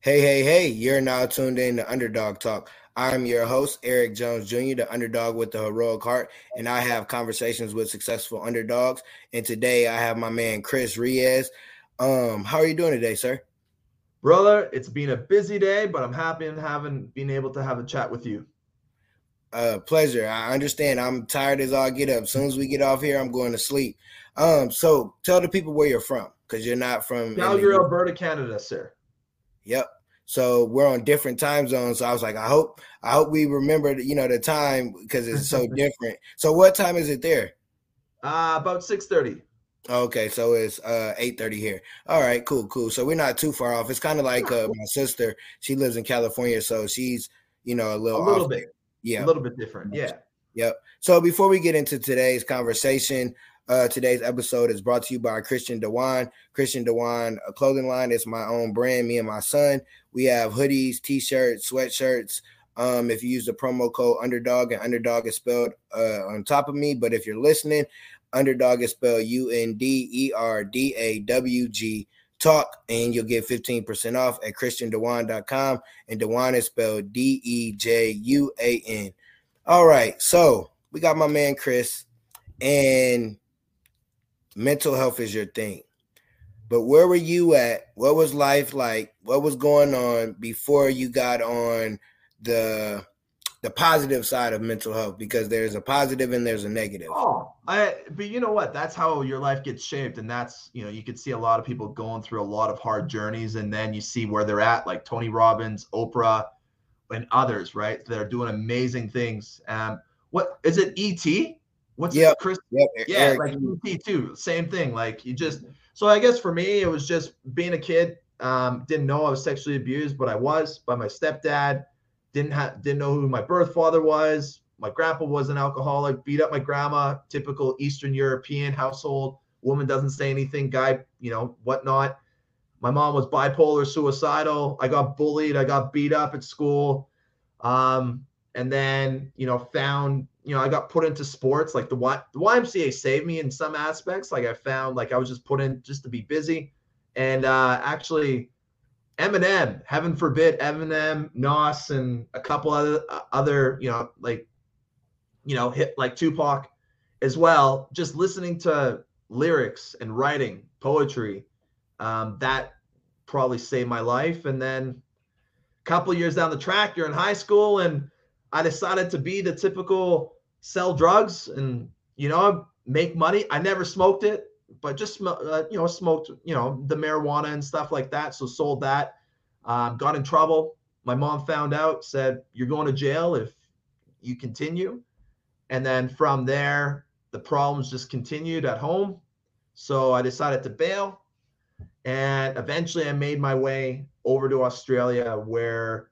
Hey, hey, hey, you're now tuned in to Underdog Talk. I'm your host, Eric Jones Jr., the underdog with the heroic heart, and I have conversations with successful underdogs. And today I have my man Chris Riez. Um, how are you doing today, sir? Brother, it's been a busy day, but I'm happy and having been able to have a chat with you. Uh, pleasure. I understand. I'm tired as all get up. As soon as we get off here, I'm going to sleep. Um, so tell the people where you're from, because you're not from Calgary, Alberta, Canada, sir. Yep. So we're on different time zones. So I was like, I hope, I hope we remember, you know, the time because it's so different. So what time is it there? Uh, about six thirty. Okay, so it's uh eight thirty here. All right, cool, cool. So we're not too far off. It's kind of like uh, my sister. She lives in California, so she's you know a little a little off bit, there. yeah, a little bit different. Yeah. Yep. So before we get into today's conversation, uh, today's episode is brought to you by Christian DeJuan. Christian DeJuan, a clothing line. It's my own brand. Me and my son. We have hoodies, t-shirts, sweatshirts. Um, if you use the promo code underdog and underdog is spelled uh, on top of me, but if you're listening, underdog is spelled U-N-D-E-R-D-A-W-G talk and you'll get 15% off at christiandejuan.com and DeJuan is spelled D-E-J-U-A-N. All right, so we got my man Chris and mental health is your thing. But where were you at? What was life like? What was going on before you got on the the positive side of mental health? Because there's a positive and there's a negative. Oh, I. But you know what? That's how your life gets shaped, and that's you know you could see a lot of people going through a lot of hard journeys, and then you see where they're at, like Tony Robbins, Oprah, and others, right? They're doing amazing things. Um, what is it? ET? What's Yep. Chris? Yep, Yeah, Eric, like ET too. Same thing. Like you just. So I guess for me, it was just being a kid. Um, didn't know I was sexually abused, but I was by my stepdad. Didn't have didn't know who my birth father was. My grandpa was an alcoholic. Beat up my grandma. Typical Eastern European household. Woman doesn't say anything. Guy, you know, whatnot. My mom was bipolar, suicidal. I got bullied. I got beat up at school. Um, and then you know found you know I got put into sports like the y, the YMCA saved me in some aspects. Like I found like I was just put in just to be busy. And uh actually Eminem heaven forbid Eminem Nas and a couple other other you know like you know hit like Tupac as well. Just listening to lyrics and writing poetry um that probably saved my life. And then a couple years down the track you're in high school and I decided to be the typical sell drugs and you know make money. I never smoked it, but just uh, you know smoked you know the marijuana and stuff like that. So sold that. Um, got in trouble. My mom found out, said you're going to jail if you continue. And then from there, the problems just continued at home. So I decided to bail. And eventually I made my way over to Australia where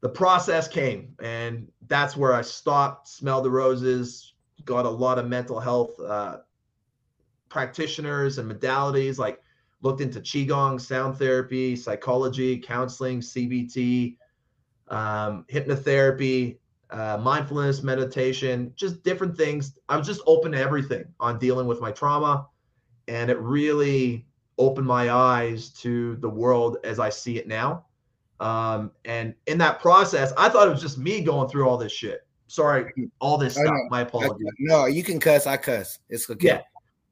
the process came and that's where i stopped smelled the roses got a lot of mental health uh, practitioners and modalities like looked into qigong sound therapy psychology counseling cbt um, hypnotherapy uh, mindfulness meditation just different things. I was just open to everything on dealing with my trauma and it really opened my eyes to the world as i see it now um, and in that process, I thought it was just me going through all this shit. Sorry, all this stuff. My apologies. no, you can cuss. I cuss. It's okay. Yeah,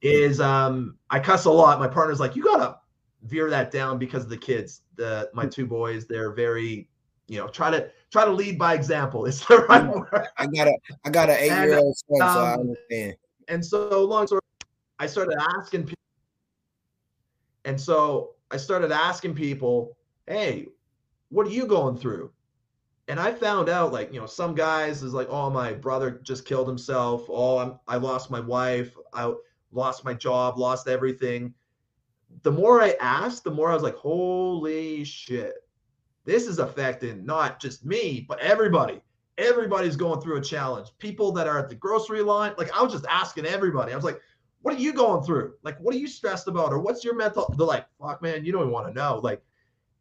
is um, I cuss a lot. My partner's like, you gotta veer that down because of the kids. The my two boys, they're very, you know, try to try to lead by example. It's the right word. I got a I got an eight year old son, so I um, understand. And so long story, I started asking people, and so I started asking people, hey, what are you going through? And I found out, like, you know, some guys is like, oh, my brother just killed himself. Oh, I'm, I lost my wife. I lost my job, lost everything. The more I asked, the more I was like, holy shit. This is affecting not just me, but everybody. Everybody's going through a challenge. People that are at the grocery line, like I was just asking everybody. I was like, what are you going through? Like, what are you stressed about? Or what's your mental? They're like, fuck, man, you don't even want to know. Like,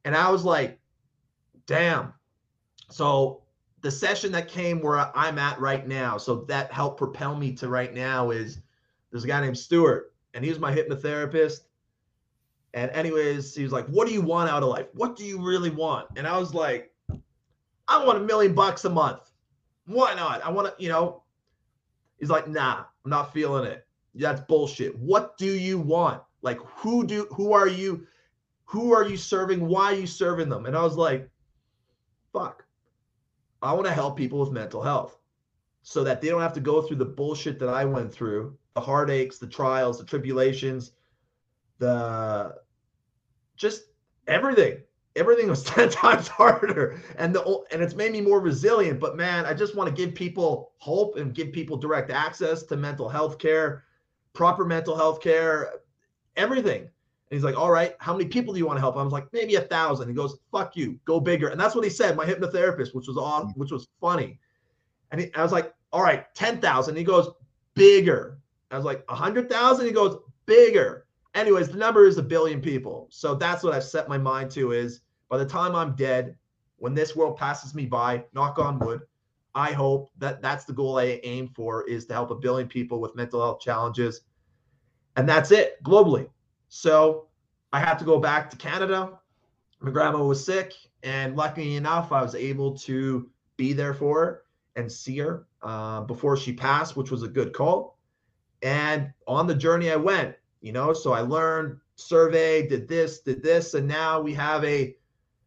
and I was like, damn. So the session that came where I'm at right now, so that helped propel me to right now is there's a guy named Stuart, and he was my hypnotherapist. And anyways, he was like, "What do you want out of life? What do you really want?" And I was like, "I want a million bucks a month. Why not? I want to, you know." He's like, "Nah, I'm not feeling it. That's bullshit. What do you want? Like, who do who are you? Who are you serving? Why are you serving them?" And I was like, "Fuck, I want to help people with mental health." So that they don't have to go through the bullshit that I went through, the heartaches, the trials, the tribulations, the just everything everything was 10 times harder and the and it's made me more resilient but man i just want to give people hope and give people direct access to mental health care proper mental health care everything he's like all right how many people do you want to help? I was like maybe a thousand. He goes fuck you go bigger. And that's what he said my hypnotherapist which was awesome which was funny. And he, i was like all right 10000 he goes bigger. I was like 100000 he goes bigger. Anyways, the number is a billion people. So that's what I've set my mind to is by the time I'm dead, when this world passes me by, knock on wood, I hope that that's the goal I aim for is to help a billion people with mental health challenges. And that's it globally. So I had to go back to Canada. My grandma was sick. And luckily enough, I was able to be there for her and see her uh, before she passed, which was a good call. And on the journey I went, you know so i learned survey did this did this and now we have a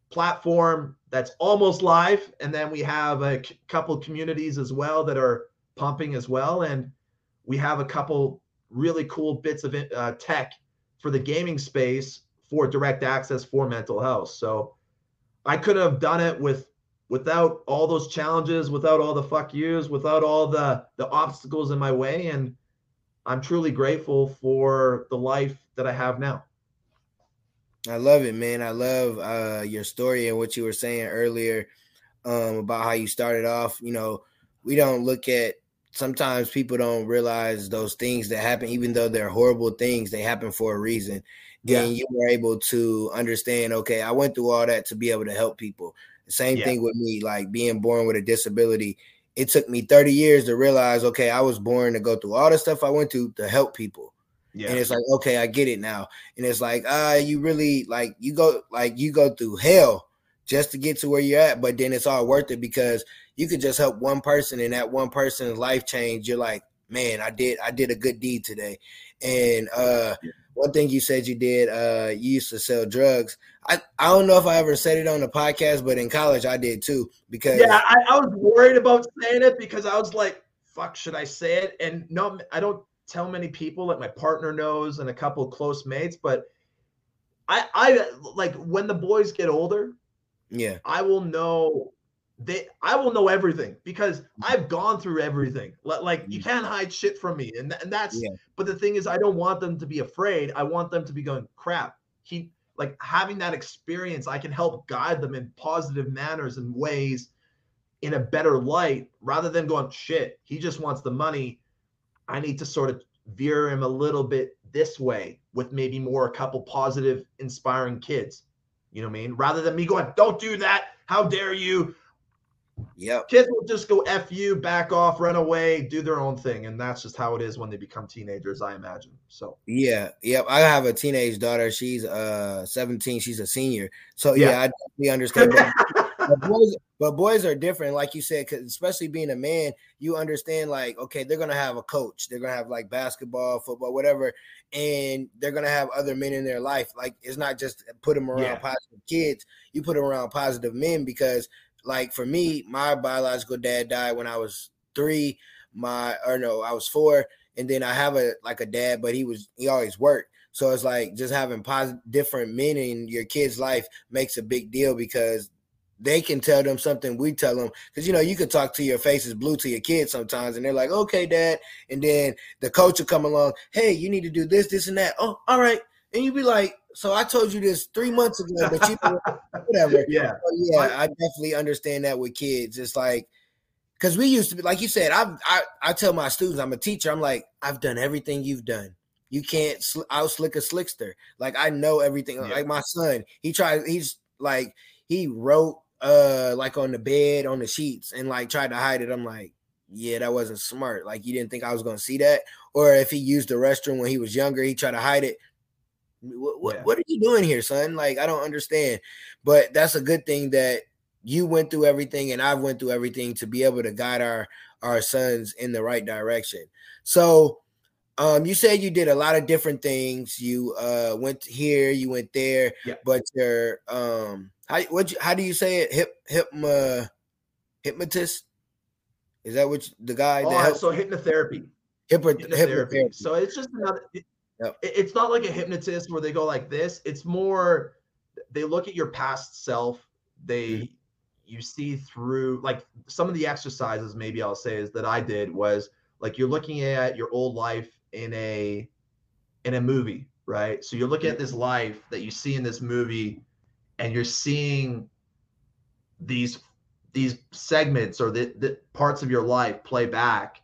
platform that's almost live and then we have a c- couple communities as well that are pumping as well and we have a couple really cool bits of uh, tech for the gaming space for direct access for mental health so i could have done it with without all those challenges without all the fuck yous without all the the obstacles in my way and I'm truly grateful for the life that I have now. I love it, man. I love uh, your story and what you were saying earlier um, about how you started off. You know, we don't look at sometimes people don't realize those things that happen, even though they're horrible things, they happen for a reason. Then yeah. you were able to understand, okay, I went through all that to be able to help people. The same yeah. thing with me, like being born with a disability it took me 30 years to realize, okay, I was born to go through all the stuff I went through to help people. Yeah. And it's like, okay, I get it now. And it's like, ah, uh, you really like you go like you go through hell just to get to where you're at, but then it's all worth it because you could just help one person and that one person's life change. You're like, man, I did I did a good deed today. And uh yeah. one thing you said you did, uh, you used to sell drugs. I, I don't know if I ever said it on the podcast, but in college I did too. Because yeah, I, I was worried about saying it because I was like, fuck, should I say it? And no, I don't tell many people that my partner knows and a couple close mates, but I I like when the boys get older, yeah, I will know they I will know everything because I've gone through everything. Like you mm. can't hide shit from me. And, and that's yeah. but the thing is I don't want them to be afraid. I want them to be going, crap. He like having that experience, I can help guide them in positive manners and ways in a better light rather than going, shit, he just wants the money. I need to sort of veer him a little bit this way with maybe more a couple positive, inspiring kids. You know what I mean? Rather than me going, don't do that. How dare you? Yep. Kids will just go F you, back off, run away, do their own thing. And that's just how it is when they become teenagers, I imagine. So yeah, yep. I have a teenage daughter. She's uh 17, she's a senior. So yeah, yeah I definitely understand but, boys, but boys are different, like you said, because especially being a man, you understand like, okay, they're gonna have a coach, they're gonna have like basketball, football, whatever, and they're gonna have other men in their life. Like it's not just put them around yeah. positive kids, you put them around positive men because like for me, my biological dad died when I was three. My or no, I was four, and then I have a like a dad, but he was he always worked. So it's like just having positive different men in your kid's life makes a big deal because they can tell them something we tell them because you know you could talk to your faces blue to your kids sometimes and they're like okay dad and then the coach will come along hey you need to do this this and that oh all right and you be like so I told you this three months ago, but you whatever. yeah, yeah. I definitely understand that with kids. It's like because we used to be like you said. I I I tell my students, I'm a teacher. I'm like, I've done everything you've done. You can't sl- out slick a slickster. Like I know everything. Yeah. Like my son, he tried. He's like he wrote uh like on the bed on the sheets and like tried to hide it. I'm like, yeah, that wasn't smart. Like you didn't think I was gonna see that. Or if he used the restroom when he was younger, he tried to hide it What, what, yeah. what are you doing here, son? Like, I don't understand. But that's a good thing that you went through everything and I've went through everything to be able to guide our our sons in the right direction. So um, you said you did a lot of different things. You uh went here, you went there, yeah. but your um how what you, how do you say it? Hip hip uh, hypnotist? Is that what you, the guy? Oh, so hypnotherapy. Hypno- hypnotherapy. hypnotherapy. So it's just another. It, yep. It's not like a hypnotist where they go like this. It's more they look at your past self. They mm-hmm. you see through like some of the exercises. Maybe I'll say is that I did was like you're looking at your old life in a in a movie, right? So you're looking at this life that you see in this movie, and you're seeing these these segments or the, the parts of your life play back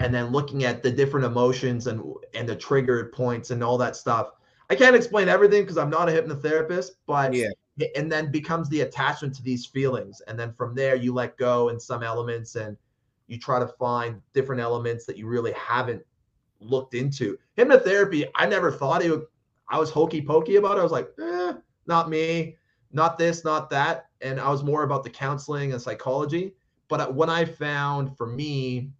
and then looking at the different emotions and and the trigger points and all that stuff i can't explain everything because i'm not a hypnotherapist but yeah and then becomes the attachment to these feelings and then from there you let go in some elements and you try to find different elements that you really haven't looked into. Hypnotherapy, I never thought it would, I was hokey pokey about it. I was like, eh, not me, not this, not that. And I was more about the counseling and psychology. But when I found for me,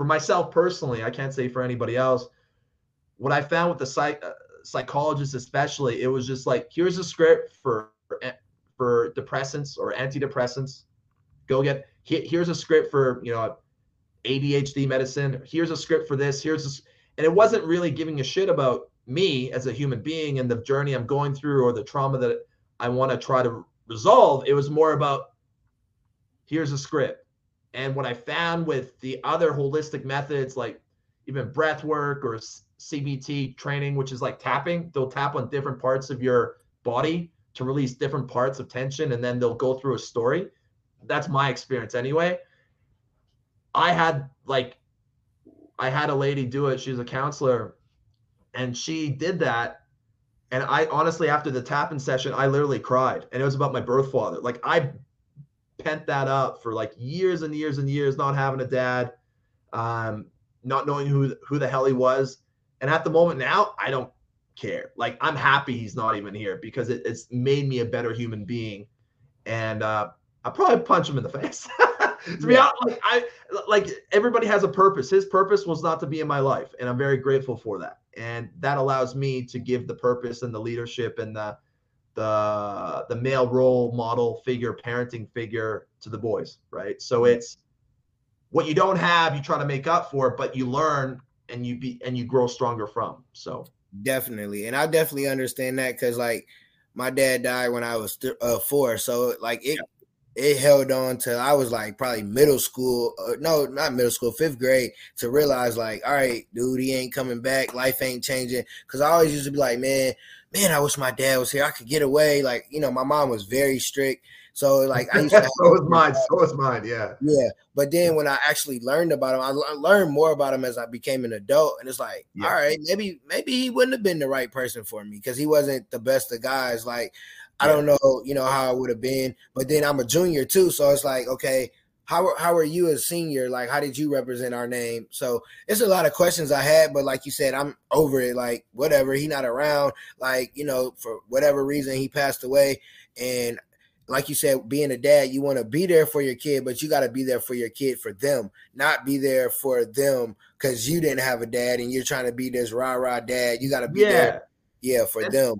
for myself personally, I can't say for anybody else, what I found with the psych, uh, psychologists, especially, it was just like, here's a script for, for depressants or antidepressants. Go get, here's a script for, you know, ADHD medicine. Here's a script for this. Here's a, and it wasn't really giving a shit about me as a human being and the journey I'm going through or the trauma that I want to try to resolve. It was more about here's a script. And what I found with the other holistic methods, like even breath work or CBT training, which is like tapping, they'll tap on different parts of your body to release different parts of tension and then they'll go through a story. That's my experience anyway. I had like I had a lady do it. She's a counselor, and she did that. And I honestly, after the tapping session, I literally cried, and it was about my birth father. Like I pent that up for like years and years and years, not having a dad, um, not knowing who who the hell he was. And at the moment now, I don't care. Like I'm happy he's not even here because it, it's made me a better human being. And uh, I probably punch him in the face. to be honest, like I like everybody has a purpose. His purpose was not to be in my life, and I'm very grateful for that. And that allows me to give the purpose and the leadership and the the the male role model figure, parenting figure to the boys, right? So it's what you don't have, you try to make up for, but you learn and you be and you grow stronger from. So definitely, and I definitely understand that because like my dad died when I was th- uh, four, so like it. Yeah it held on to I was like probably middle school, uh, no, not middle school, fifth grade, to realize like, all right, dude, he ain't coming back, life ain't changing. Cause I always used to be like, man, man, I wish my dad was here, I could get away. Like, you know, my mom was very strict, so like I used to. so was mine. So was mine. Yeah. Yeah, but then when I actually learned about him, I learned more about him as I became an adult, and it's like, yeah. all right, maybe maybe he wouldn't have been the right person for me because he wasn't the best of guys. Like I don't know, you know, how it would have been. But then I'm a junior too, so it's like, okay, how how are you as senior? Like, how did you represent our name? So it's a lot of questions I had, but like you said, I'm over it. Like, whatever, he not around. Like, you know, for whatever reason, he passed away, and like you said, being a dad, you want to be there for your kid, but you got to be there for your kid for them, not be there for them because you didn't have a dad and you're trying to be this rah rah dad. You got to be yeah. there, yeah, for and, them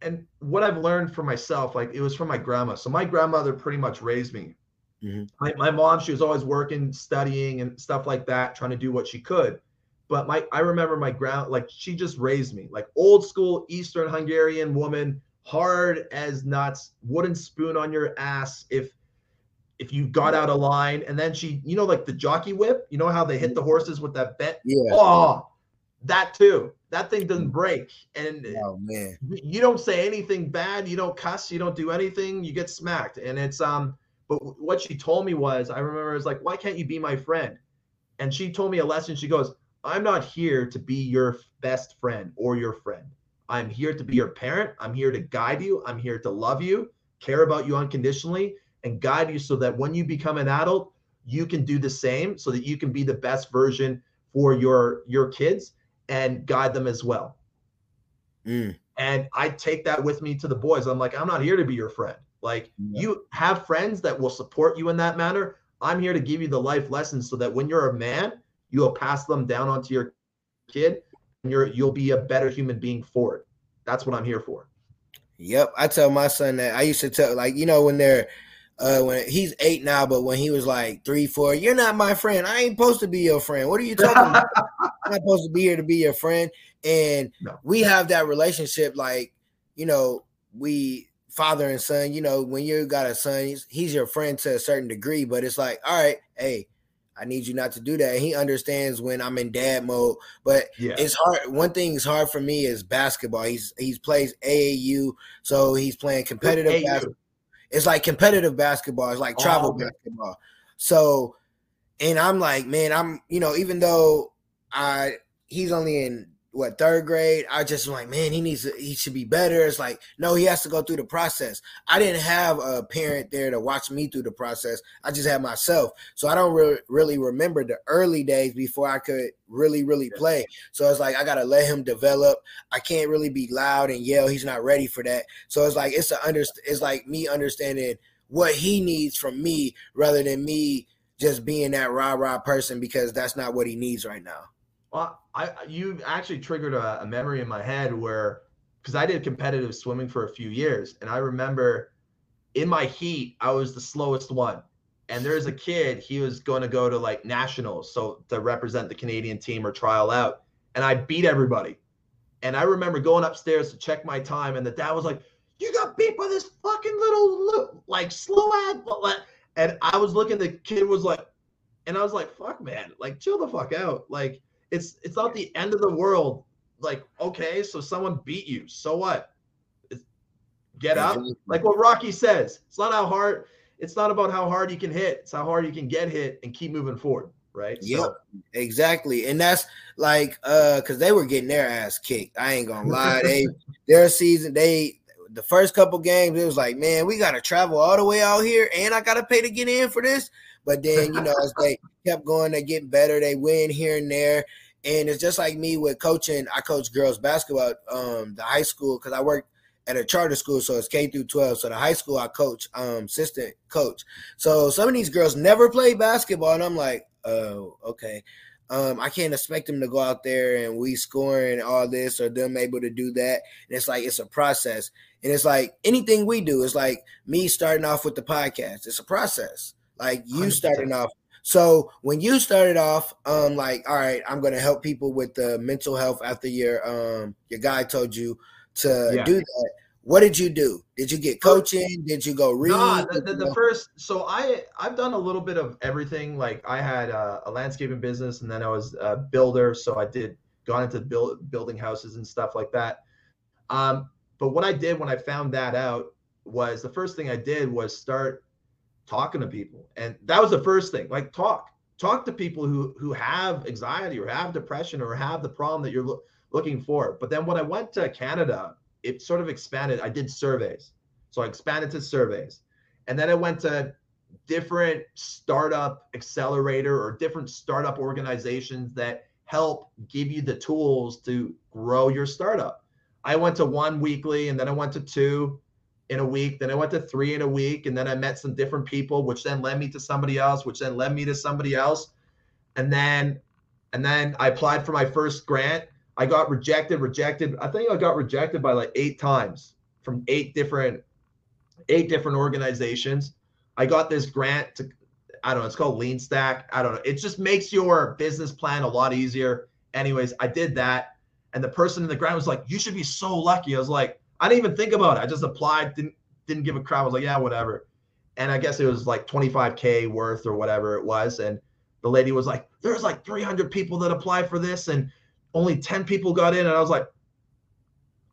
and what I've learned for myself, like it was from my grandma. So my grandmother pretty much raised me. Mm-hmm. My, my mom, she was always working, studying, and stuff like that, trying to do what she could. But my, I remember my grand, like she just raised me, like old school Eastern Hungarian woman, hard as nuts, wooden spoon on your ass if if you got out of line. And then she, you know, like the jockey whip, you know how they hit the horses with that bent. Yeah. Oh, that too. That thing doesn't break. And oh man, you don't say anything bad, you don't cuss, you don't do anything, you get smacked. And it's um, but what she told me was, I remember I was like, why can't you be my friend? And she told me a lesson. She goes, I'm not here to be your best friend or your friend. I'm here to be your parent. I'm here to guide you. I'm here to love you, care about you unconditionally, and guide you so that when you become an adult, you can do the same so that you can be the best version for your your kids and guide them as well. Mm. And I take that with me to the boys. I'm like, I'm not here to be your friend. Like yeah. you have friends that will support you in that manner. I'm here to give you the life lessons so that when you're a man, you will pass them down onto your kid and you're you'll be a better human being for it. That's what I'm here for. Yep. I tell my son that I used to tell like, you know, when they're uh when he's eight now, but when he was like three, four, you're not my friend. I ain't supposed to be your friend. What are you talking about? I'm not supposed to be here to be your friend. And no. we have that relationship, like, you know, we father and son, you know, when you got a son, he's, he's your friend to a certain degree, but it's like, all right, hey, I need you not to do that. And he understands when I'm in dad mode. But yeah. it's hard. One thing is hard for me is basketball. He's he's plays AAU, so he's playing competitive basketball. It's like competitive basketball. It's like oh, travel oh, basketball. So, and I'm like, man, I'm you know, even though I he's only in what third grade? I just like man he needs to, he should be better. It's like no he has to go through the process. I didn't have a parent there to watch me through the process. I just had myself. So i don't re- really remember the early days before i could really really play. So it's like i gotta let him develop. I can't really be loud and yell. He's not ready for that. So it's like it's a under it's like me understanding what he needs from me rather than me just being that rah rah person because that's not what he needs right now. Well, I you actually triggered a, a memory in my head where because I did competitive swimming for a few years, and I remember in my heat I was the slowest one, and there's a kid he was going to go to like nationals, so to represent the Canadian team or trial out, and I beat everybody, and I remember going upstairs to check my time, and the dad was like, "You got beat by this fucking little like slow ass," and I was looking, the kid was like, and I was like, "Fuck, man, like chill the fuck out, like." It's it's not the end of the world. Like, okay, so someone beat you. So what? It's, get up. Like what Rocky says. It's not how hard. It's not about how hard you can hit. It's how hard you can get hit and keep moving forward. Right. Yep. So, exactly. And that's like uh because they were getting their ass kicked. I ain't gonna lie. They their season, they the first couple games, it was like, man, we gotta travel all the way out here and I gotta pay to get in for this. But then, you know, as they kept going, they get better. They win here and there. And it's just like me with coaching. I coach girls basketball, um, the high school, because I work at a charter school, so it's K through 12. So the high school I coach, um, assistant coach. So some of these girls never play basketball, and I'm like, oh, okay. Um, I can't expect them to go out there and we score and all this or them able to do that. And it's like it's a process. And it's like anything we do, it's like me starting off with the podcast. It's a process. Like you 100%. starting off. So when you started off, um, like, all right, I'm gonna help people with the mental health after your um your guy told you to yeah. do that. What did you do? Did you get coaching? Did you go read? Nah, the, the, the first. So I I've done a little bit of everything. Like I had a, a landscaping business, and then I was a builder. So I did gone into build, building houses and stuff like that. Um, but what I did when I found that out was the first thing I did was start talking to people. And that was the first thing. Like talk. Talk to people who who have anxiety or have depression or have the problem that you're lo- looking for. But then when I went to Canada, it sort of expanded. I did surveys. So I expanded to surveys. And then I went to different startup accelerator or different startup organizations that help give you the tools to grow your startup. I went to one weekly and then I went to two in a week. Then I went to three in a week. And then I met some different people, which then led me to somebody else, which then led me to somebody else. And then and then I applied for my first grant. I got rejected, rejected. I think I got rejected by like eight times from eight different eight different organizations. I got this grant to I don't know, it's called Lean Stack. I don't know. It just makes your business plan a lot easier. Anyways, I did that. And the person in the grant was like, You should be so lucky. I was like, I didn't even think about it. I just applied, didn't didn't give a crap. I was like, yeah, whatever. And I guess it was like 25k worth or whatever it was. And the lady was like, there's like 300 people that apply for this, and only 10 people got in. And I was like,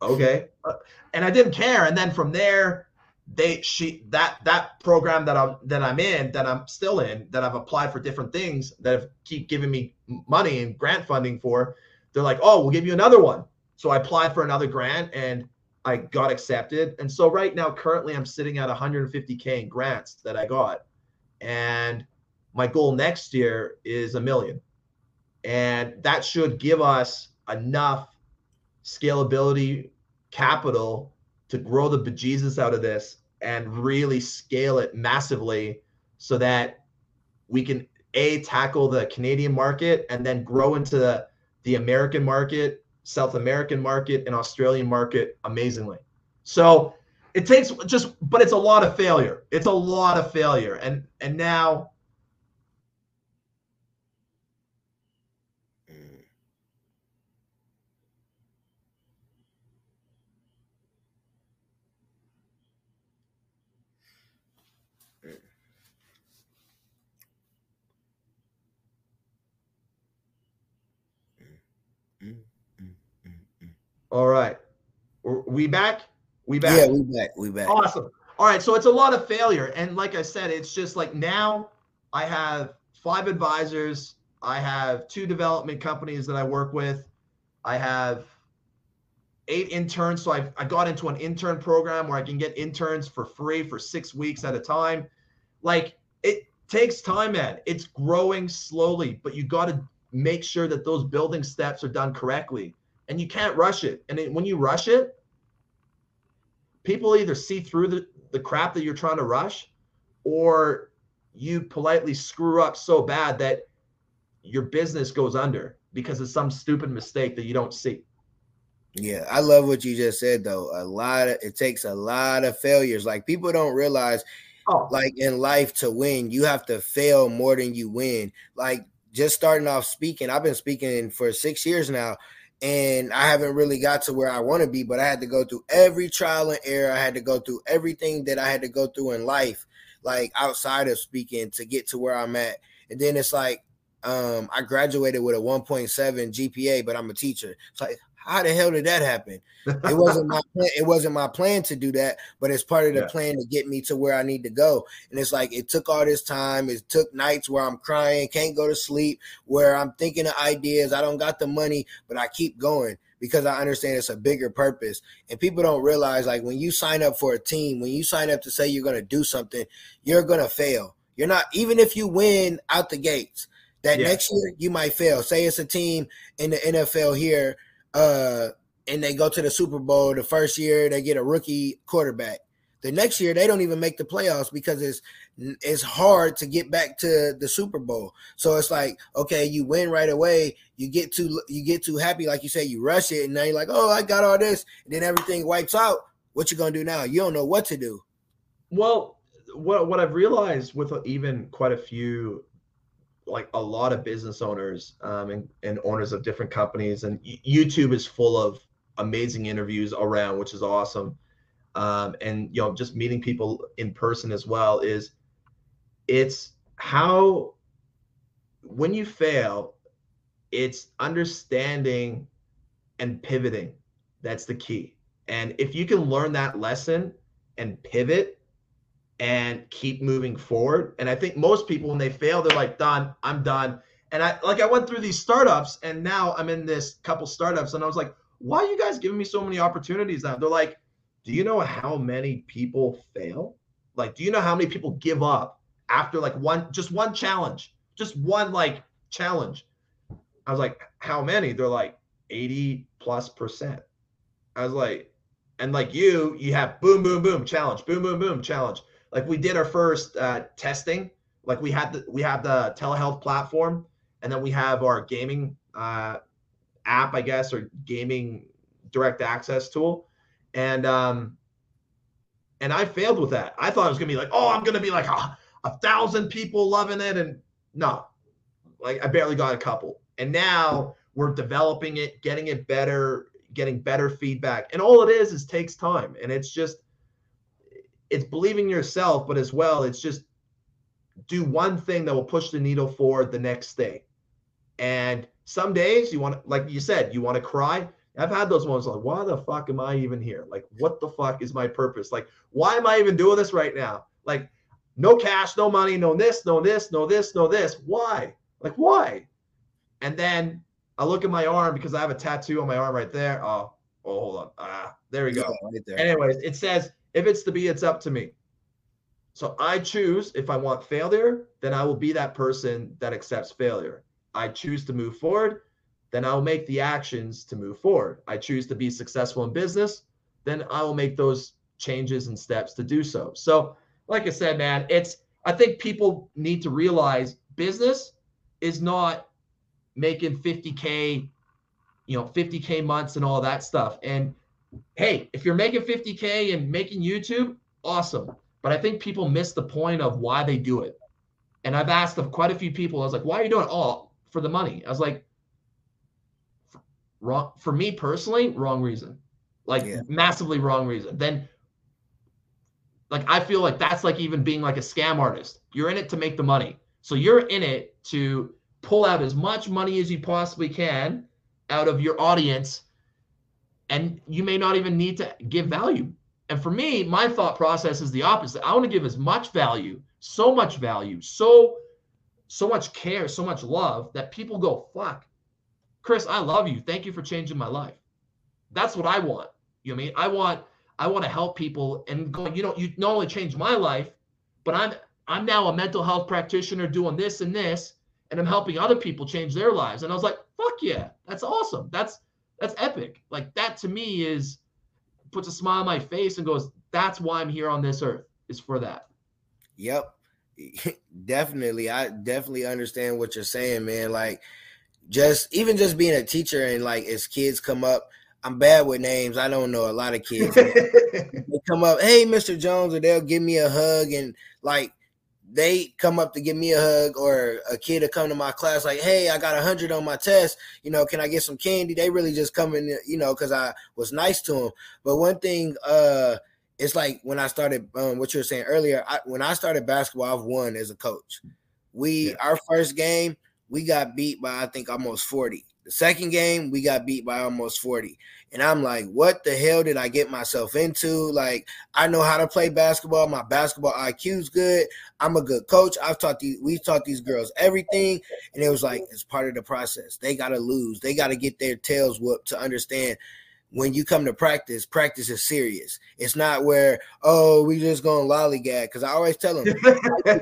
okay. Uh, and I didn't care. And then from there, they she that that program that I'm that I'm in that I'm still in that I've applied for different things that have keep giving me money and grant funding for. They're like, oh, we'll give you another one. So I applied for another grant and I got accepted. And so right now, currently, I'm sitting at 150K in grants that I got. And my goal next year is a million. And that should give us enough scalability capital to grow the bejesus out of this and really scale it massively so that we can a tackle the Canadian market and then grow into the, the American market, South American market, and Australian market amazingly. So it takes just, but it's a lot of failure. It's a lot of failure, and and now All right. we back? We back. Yeah, we back. We back. Awesome. All right. So it's a lot of failure. And like I said, it's just like now I have five advisors. I have two development companies that I work with. I have eight interns. So I, I got into an intern program where I can get interns for free for six weeks at a time. Like it takes time, man. It's growing slowly, but you got to make sure that those building steps are done correctly and you can't rush it. And it, when you rush it, people either see through the, the crap that you're trying to rush or you politely screw up so bad that your business goes under because of some stupid mistake that you don't see. Yeah, I love what you just said though. A lot of it takes a lot of failures. Like people don't realize oh. like in life to win, you have to fail more than you win. Like just starting off speaking, I've been speaking for 6 years now and I haven't really got to where I want to be, but I had to go through every trial and error. I had to go through everything that I had to go through in life, like outside of speaking, to get to where I'm at. And then it's like, um, I graduated with a 1.7 GPA, but I'm a teacher. It's like, how the hell did that happen? It wasn't my plan, it wasn't my plan to do that, but it's part of the yeah. plan to get me to where I need to go. And it's like it took all this time. It took nights where I'm crying, can't go to sleep, where I'm thinking of ideas. I don't got the money, but I keep going because I understand it's a bigger purpose. And people don't realize like when you sign up for a team, when you sign up to say you're going to do something, you're going to fail. You're not even if you win out the gates. That yeah. next year you might fail. Say it's a team in the NFL here uh, and they go to the Super Bowl. The first year they get a rookie quarterback. The next year they don't even make the playoffs because it's it's hard to get back to the Super Bowl. So it's like, okay, you win right away, you get too you get too happy, like you say, you rush it, and now you're like, oh, I got all this, and then everything wipes out. What you gonna do now? You don't know what to do. Well, what what I've realized with even quite a few like a lot of business owners um, and, and owners of different companies and youtube is full of amazing interviews around which is awesome. Um, and you know just meeting people in person as well is it's how when you fail it's understanding and pivoting that's the key. And if you can learn that lesson and pivot and keep moving forward. And I think most people, when they fail, they're like, done, I'm done. And I like I went through these startups and now I'm in this couple startups and I was like, why are you guys giving me so many opportunities now? They're like, do you know how many people fail? Like, do you know how many people give up after like one just one challenge? Just one like challenge. I was like, how many? They're like 80 plus percent. I was like, and like you, you have boom, boom, boom, challenge, boom, boom, boom, challenge like we did our first uh, testing. Like we had the we have the telehealth platform, and then we have our gaming uh, app, I guess, or gaming direct access tool, and um, and I failed with that. I thought it was gonna be like, oh, I'm gonna be like a, a thousand people loving it, and no, like I barely got a couple. And now we're developing it, getting it better, getting better feedback, and all it is is takes time, and it's just it's believing yourself, but as well, it's just do one thing that will push the needle forward the next day. And some days you want to, like you said, you want to cry. I've had those moments like, why the fuck am I even here? Like, what the fuck is my purpose? Like, why am I even doing this right now? Like, no cash, no money, no this, no this, no this, no this. Why? Like, why? And then I look at my arm because I have a tattoo on my arm right there. Oh, oh, hold on. Ah, there we go. Yeah, right there. Anyways, it says if it's to be, it's up to me. So I choose if I want failure, then I will be that person that accepts failure. I choose to move forward, then I'll make the actions to move forward. I choose to be successful in business, then I will make those changes and steps to do so. So, like I said, man, it's I think people need to realize business is not making 50k, you know, 50k months and all that stuff. And hey, if you're making 50k and making YouTube, awesome. But I think people miss the point of why they do it. And I've asked of quite a few people, I was like, why are you doing it? Oh, for the money. I was like, wrong for me personally, wrong reason. Like yeah. massively wrong reason. Then like I feel like that's like even being like a scam artist. You're in it to make the money. So you're in it to pull out as much money as you possibly can out of your audience and you may not even need to give value. And for me, my thought process is the opposite. I want to give as much value, so much value, so so much care, so much love that people go, "Fuck. Chris, I love you. Thank you for changing my life." That's what I want. You know what I mean? I want I want to help people and go, you know, you not only change my life, but I'm I'm now a mental health practitioner doing this and this, and I'm helping other people change their lives. And I was like, fuck yeah, that's awesome. That's that's epic. Like that to me is puts a smile on my face and goes, that's why I'm here on this earth, is for that. Yep. definitely. I definitely understand what you're saying, man. Like just even just being a teacher and like as kids come up I'm bad with names. I don't know a lot of kids. they come up, hey, Mr. Jones, or they'll give me a hug, and like they come up to give me a hug, or a kid to come to my class, like, hey, I got a hundred on my test. You know, can I get some candy? They really just come in, you know, because I was nice to them. But one thing, uh, it's like when I started, um, what you were saying earlier. I, when I started basketball, I've won as a coach. We yeah. our first game, we got beat by I think almost forty. The second game, we got beat by almost 40. And I'm like, what the hell did I get myself into? Like, I know how to play basketball. My basketball IQ's good. I'm a good coach. I've taught these, we've taught these girls everything. And it was like, it's part of the process. They got to lose. They got to get their tails whooped to understand when you come to practice, practice is serious. It's not where, oh, we just going lollygag. Because I always tell them,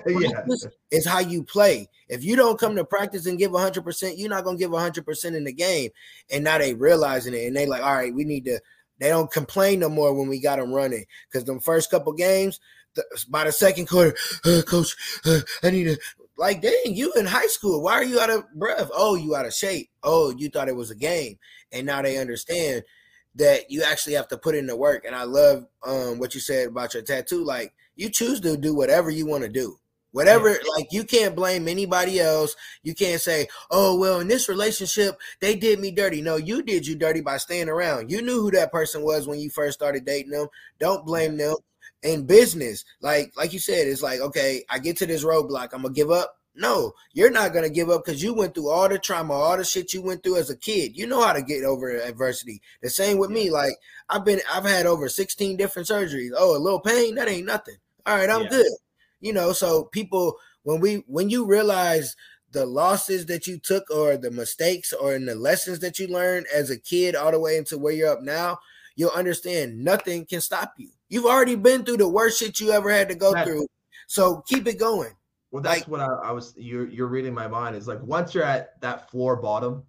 yeah. it's how you play. If you don't come to practice and give 100%, you're not going to give 100% in the game. And now they realizing it. And they like, all right, we need to, they don't complain no more when we got them running. Because the first couple games, the, by the second quarter, uh, coach, uh, I need to, like, dang, you in high school. Why are you out of breath? Oh, you out of shape. Oh, you thought it was a game. And now they understand – that you actually have to put in the work. And I love um, what you said about your tattoo. Like you choose to do whatever you want to do. Whatever, yeah. like you can't blame anybody else. You can't say, "Oh, well, in this relationship, they did me dirty." No, you did you dirty by staying around. You knew who that person was when you first started dating them. Don't blame them. In business, like like you said, it's like, okay, I get to this roadblock. I'm gonna give up. No, you're not gonna give up because you went through all the trauma, all the shit you went through as a kid. You know how to get over adversity. The same with me. Like I've been, I've had over 16 different surgeries. Oh, a little pain, that ain't nothing. All right, I'm good. You know, so people, when we, when you realize the losses that you took, or the mistakes, or in the lessons that you learned as a kid, all the way into where you're up now, you'll understand nothing can stop you. You've already been through the worst shit you ever had to go through. So keep it going. Well, that's like, what I, I, was. You're you're reading my mind. Is like once you're at that floor bottom,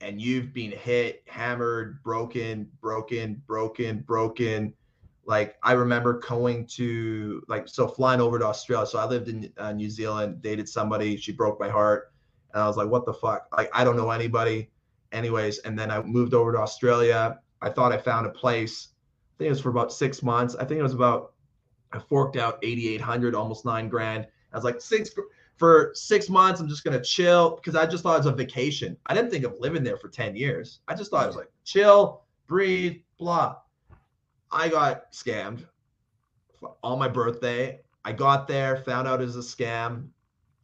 and you've been hit, hammered, broken, broken, broken, broken. Like I remember going to like so flying over to Australia. So I lived in uh, New Zealand, dated somebody. She broke my heart, and I was like, "What the fuck?" Like I don't know anybody. Anyways, and then I moved over to Australia. I thought I found a place. I think it was for about six months. I think it was about I forked out 8,800, almost nine grand I was like, six for six months, I'm just gonna chill because I just thought it was a vacation. I didn't think of living there for 10 years. I just thought it was like chill, breathe, blah. I got scammed on my birthday. I got there, found out it was a scam,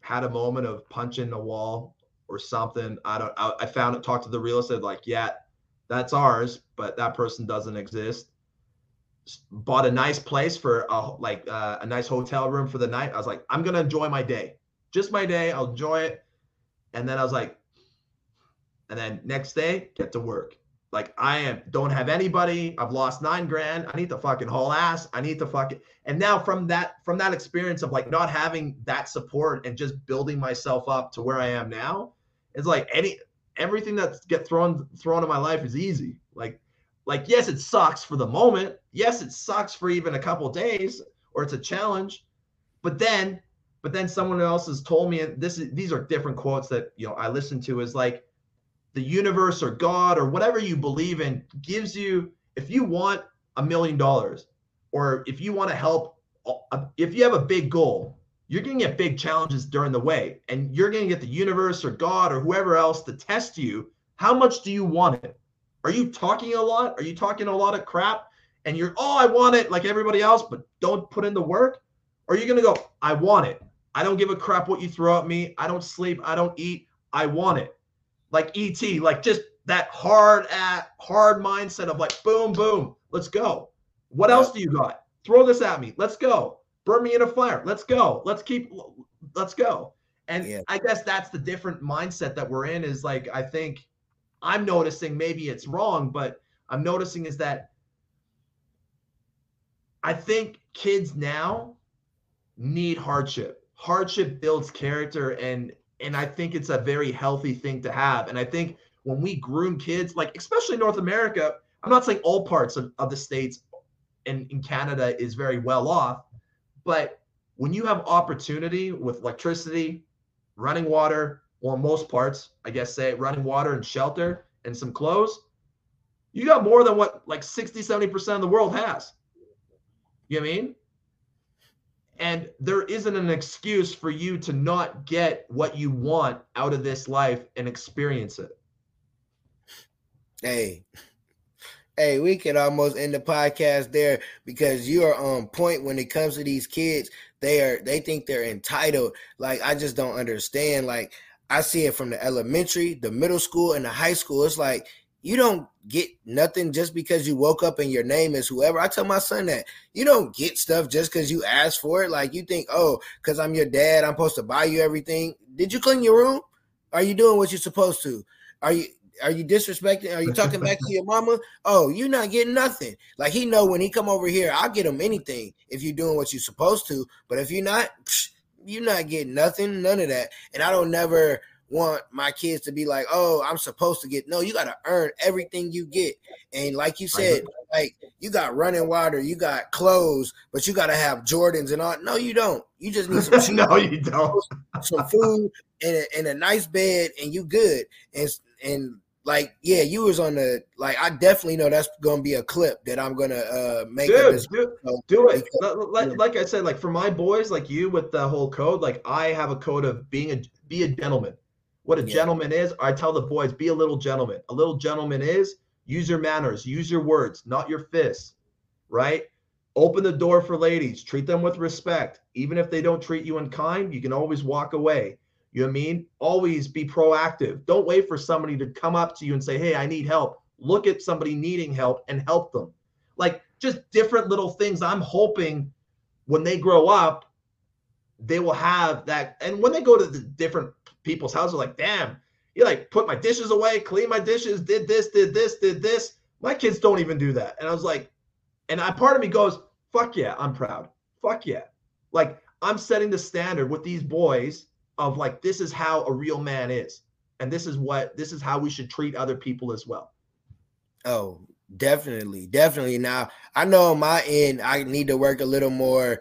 had a moment of punching the wall or something. I don't I, I found it, talked to the real estate, like, yeah, that's ours, but that person doesn't exist bought a nice place for a, like uh, a nice hotel room for the night. I was like, I'm gonna enjoy my day, just my day. I'll enjoy it. And then I was like, and then next day, get to work. Like I am don't have anybody. I've lost nine grand. I need to fucking haul ass. I need to fucking and now from that from that experience of like not having that support and just building myself up to where I am now, it's like any everything that's get thrown thrown in my life is easy. Like Like, yes, it sucks for the moment. Yes, it sucks for even a couple days, or it's a challenge. But then, but then someone else has told me, and this is these are different quotes that you know I listen to is like the universe or God or whatever you believe in gives you if you want a million dollars or if you want to help if you have a big goal you're going to get big challenges during the way and you're going to get the universe or god or whoever else to test you how much do you want it are you talking a lot? Are you talking a lot of crap? And you're oh i want it like everybody else but don't put in the work? Or are you going to go i want it. I don't give a crap what you throw at me. I don't sleep. I don't eat. I want it. Like et like just that hard at hard mindset of like boom boom let's go. What else do you got? Throw this at me. Let's go. Burn me in a fire. Let's go. Let's keep let's go. And yeah. i guess that's the different mindset that we're in is like i think i'm noticing maybe it's wrong but i'm noticing is that i think kids now need hardship. Hardship builds character and and i think it's a very healthy thing to have. And i think when we groom kids, like especially North America, I'm not saying all parts of, of the states and in Canada is very well off, but when you have opportunity with electricity, running water, or most parts, I guess say running water and shelter and some clothes, you got more than what like 60, 70% of the world has. You know I mean? And there isn't an excuse for you to not get what you want out of this life and experience it. Hey, hey, we can almost end the podcast there because you are on point when it comes to these kids. They are they think they're entitled. Like I just don't understand. Like I see it from the elementary, the middle school, and the high school. It's like you don't get nothing just because you woke up and your name is whoever. I tell my son that you don't get stuff just because you ask for it. Like you think, oh, because I'm your dad, I'm supposed to buy you everything. Did you clean your room? Are you doing what you're supposed to? Are you are you disrespecting? Are you talking back to your mama? Oh, you're not getting nothing. Like he know when he come over here, I'll get him anything if you're doing what you're supposed to. But if you're not, you're not getting nothing, none of that. And I don't never want my kids to be like, oh, I'm supposed to get. No, you got to earn everything you get. And like you said, like you got running water, you got clothes, but you got to have Jordans and all. No, you don't. You just need some. no, you don't. some food and a, and a nice bed, and you good. And and like yeah you was on the like i definitely know that's gonna be a clip that i'm gonna uh make Dude, do, do it. Like, like i said like for my boys like you with the whole code like i have a code of being a be a gentleman. What a yeah. gentleman is i tell the boys be a little gentleman. A little gentleman is use your manners use your words not your fists right? Open the door for ladies treat them with respect. Even if they don't treat you in kind you can always walk away you know what I mean? Always be proactive. Don't wait for somebody to come up to you and say, Hey, I need help. Look at somebody needing help and help them. Like just different little things. I'm hoping when they grow up, they will have that. And when they go to the different people's houses, like, damn, you like put my dishes away, clean my dishes, did this, did this, did this. My kids don't even do that. And I was like, and I part of me goes, fuck yeah, I'm proud. Fuck yeah. Like I'm setting the standard with these boys of like this is how a real man is and this is what this is how we should treat other people as well. Oh definitely definitely. Now i know on my end i need to work a little more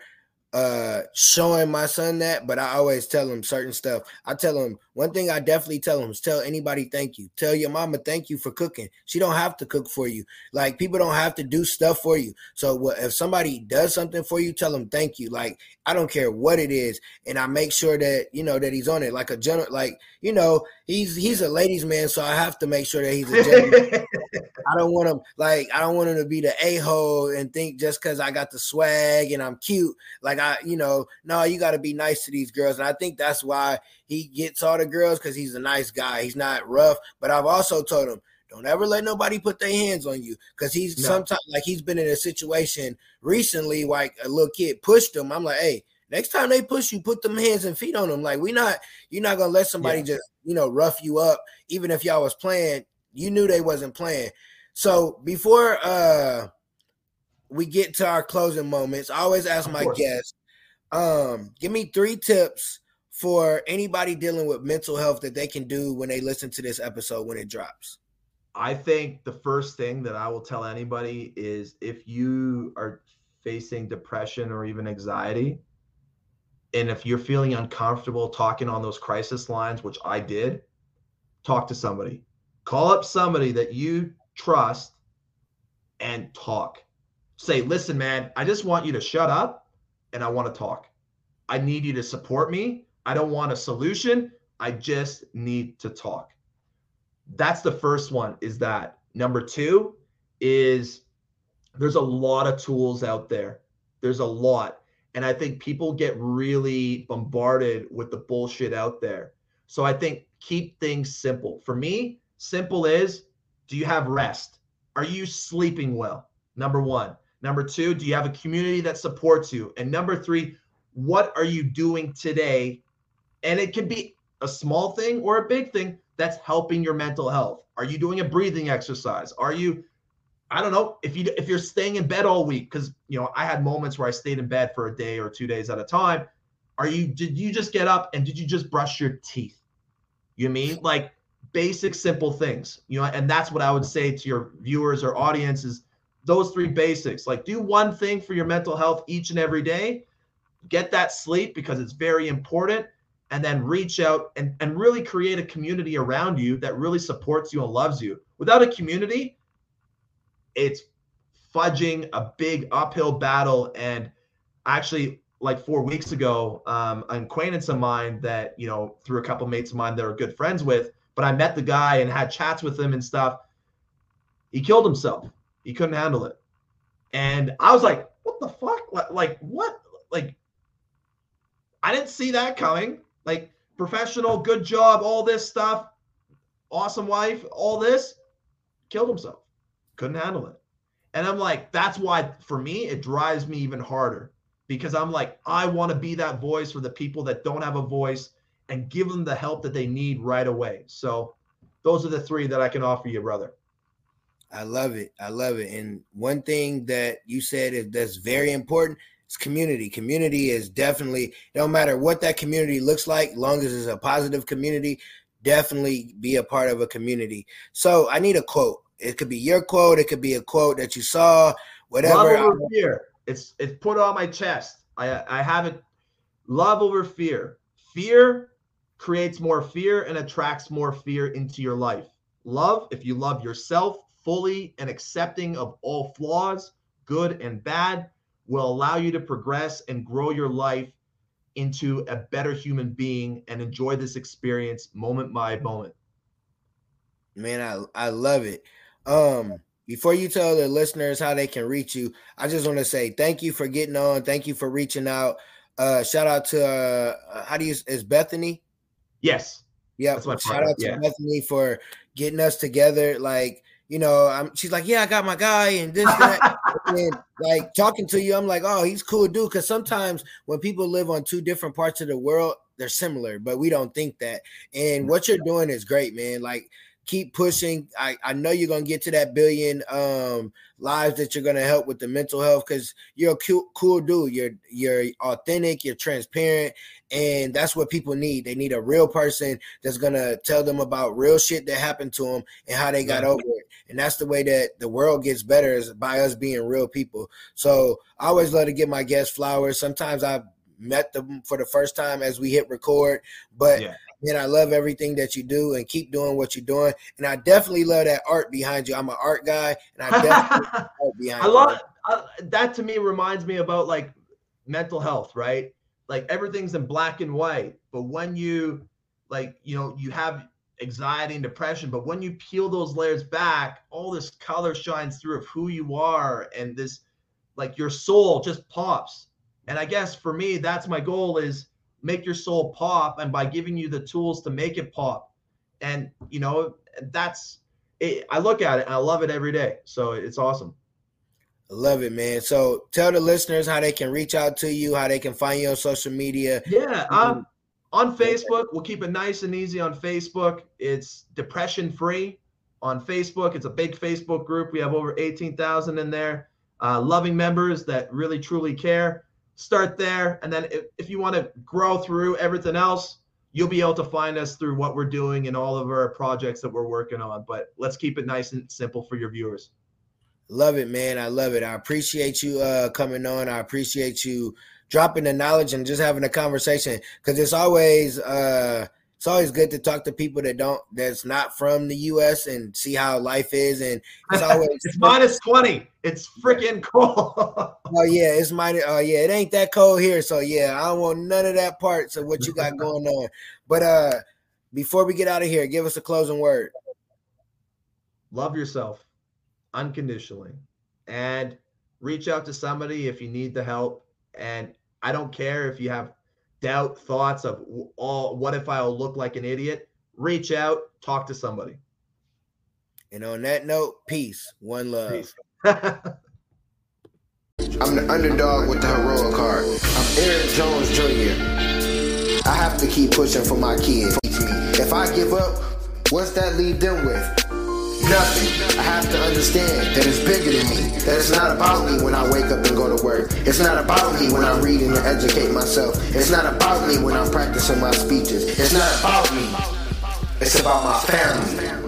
uh showing my son that but i always tell him certain stuff. I tell him one thing i definitely tell him is tell anybody thank you. Tell your mama thank you for cooking. She don't have to cook for you. Like people don't have to do stuff for you. So if somebody does something for you tell them thank you. Like i don't care what it is and i make sure that you know that he's on it. Like a general like you know he's he's a ladies man so i have to make sure that he's a gentleman. I don't want him like I don't want him to be the a hole and think just because I got the swag and I'm cute, like I, you know, no, you got to be nice to these girls, and I think that's why he gets all the girls because he's a nice guy. He's not rough, but I've also told him don't ever let nobody put their hands on you because he's no. sometimes like he's been in a situation recently like a little kid pushed him. I'm like, hey, next time they push you, put them hands and feet on them. Like we not, you're not gonna let somebody yeah. just you know rough you up, even if y'all was playing. You knew they wasn't playing. So before uh we get to our closing moments, I always ask my guests, um, give me three tips for anybody dealing with mental health that they can do when they listen to this episode when it drops. I think the first thing that I will tell anybody is if you are facing depression or even anxiety, and if you're feeling uncomfortable talking on those crisis lines, which I did, talk to somebody. Call up somebody that you trust and talk. Say, listen, man, I just want you to shut up and I want to talk. I need you to support me. I don't want a solution. I just need to talk. That's the first one is that. Number two is there's a lot of tools out there. There's a lot. And I think people get really bombarded with the bullshit out there. So I think keep things simple. For me, simple is do you have rest? Are you sleeping well? Number one. Number two, do you have a community that supports you? And number three, what are you doing today? And it can be a small thing or a big thing that's helping your mental health. Are you doing a breathing exercise? Are you I don't know if you if you're staying in bed all week because you know I had moments where I stayed in bed for a day or two days at a time. Are you did you just get up and did you just brush your teeth? You mean like basic simple things, you know, and that's what I would say to your viewers or audience is those three basics. Like do one thing for your mental health each and every day. Get that sleep because it's very important and then reach out and, and really create a community around you that really supports you and loves you. Without a community, it's fudging a big uphill battle. And actually, like four weeks ago, um, an acquaintance of mine that, you know, through a couple mates of mine that are good friends with, but I met the guy and had chats with him and stuff. He killed himself. He couldn't handle it. And I was like, what the fuck? Like, what? Like, I didn't see that coming. Like, professional, good job, all this stuff, awesome wife, all this, killed himself couldn't handle it. And I'm like, that's why for me, it drives me even harder because I'm like, I want to be that voice for the people that don't have a voice and give them the help that they need right away. So those are the three that I can offer you, brother. I love it. I love it. And one thing that you said is that's very important is community. Community is definitely, no matter what that community looks like, long as it's a positive community, definitely be a part of a community. So I need a quote. It could be your quote. It could be a quote that you saw. Whatever. Love over fear. It's it's put on my chest. I I have it. Love over fear. Fear creates more fear and attracts more fear into your life. Love, if you love yourself fully and accepting of all flaws, good and bad, will allow you to progress and grow your life into a better human being and enjoy this experience moment by moment. Man, I, I love it. Um, before you tell the listeners how they can reach you, I just want to say thank you for getting on. Thank you for reaching out. Uh, shout out to uh, how do you is Bethany? Yes. Yeah. Shout out to yeah. Bethany for getting us together. Like, you know, I'm she's like, Yeah, I got my guy and this, that. and like talking to you, I'm like, oh, he's cool dude. Cause sometimes when people live on two different parts of the world, they're similar, but we don't think that. And mm. what you're doing is great, man. Like keep pushing. I, I know you're gonna get to that billion um lives that you're gonna help with the mental health because you're a cool, cool dude. You're you're authentic, you're transparent, and that's what people need. They need a real person that's gonna tell them about real shit that happened to them and how they got over it. And that's the way that the world gets better is by us being real people. So I always love to give my guests flowers. Sometimes I've met them for the first time as we hit record, but yeah man, I love everything that you do and keep doing what you're doing. And I definitely love that art behind you. I'm an art guy, and I definitely art behind I love that. To me, reminds me about like mental health, right? Like everything's in black and white, but when you like, you know, you have anxiety and depression, but when you peel those layers back, all this color shines through of who you are, and this like your soul just pops. And I guess for me, that's my goal is make your soul pop and by giving you the tools to make it pop. And you know that's it, i look at it and i love it every day. So it's awesome. I love it man. So tell the listeners how they can reach out to you how they can find you on social media. Yeah um, on facebook we'll keep it nice and easy on facebook. It's depression free on facebook. It's a big facebook group. We have over 18000 in there uh, loving members that really truly care start there. And then if, if you want to grow through everything else, you'll be able to find us through what we're doing and all of our projects that we're working on. But let's keep it nice and simple for your viewers. Love it, man. I love it. I appreciate you uh, coming on. I appreciate you dropping the knowledge and just having a conversation because it's always uh, it's always good to talk to people that don't that's not from the US and see how life is and it's always it's minus 20 it's freaking cold. Oh yeah it's minus oh yeah it ain't that cold here so yeah I don't want none of that parts of what you got going on? But uh before we get out of here give us a closing word. Love yourself unconditionally and reach out to somebody if you need the help and I don't care if you have doubt, thoughts of all what if I'll look like an idiot, reach out, talk to somebody. And on that note, peace. One love. Peace. I'm the underdog with the heroic heart. I'm Eric Jones Jr. I have to keep pushing for my kids. If I give up, what's that leave them with? Nothing. I have to understand that it's bigger than me. That it's not about me when I wake up and go to work. It's not about me when I'm reading to educate myself. It's not about me when I'm practicing my speeches. It's not about me. It's about my family.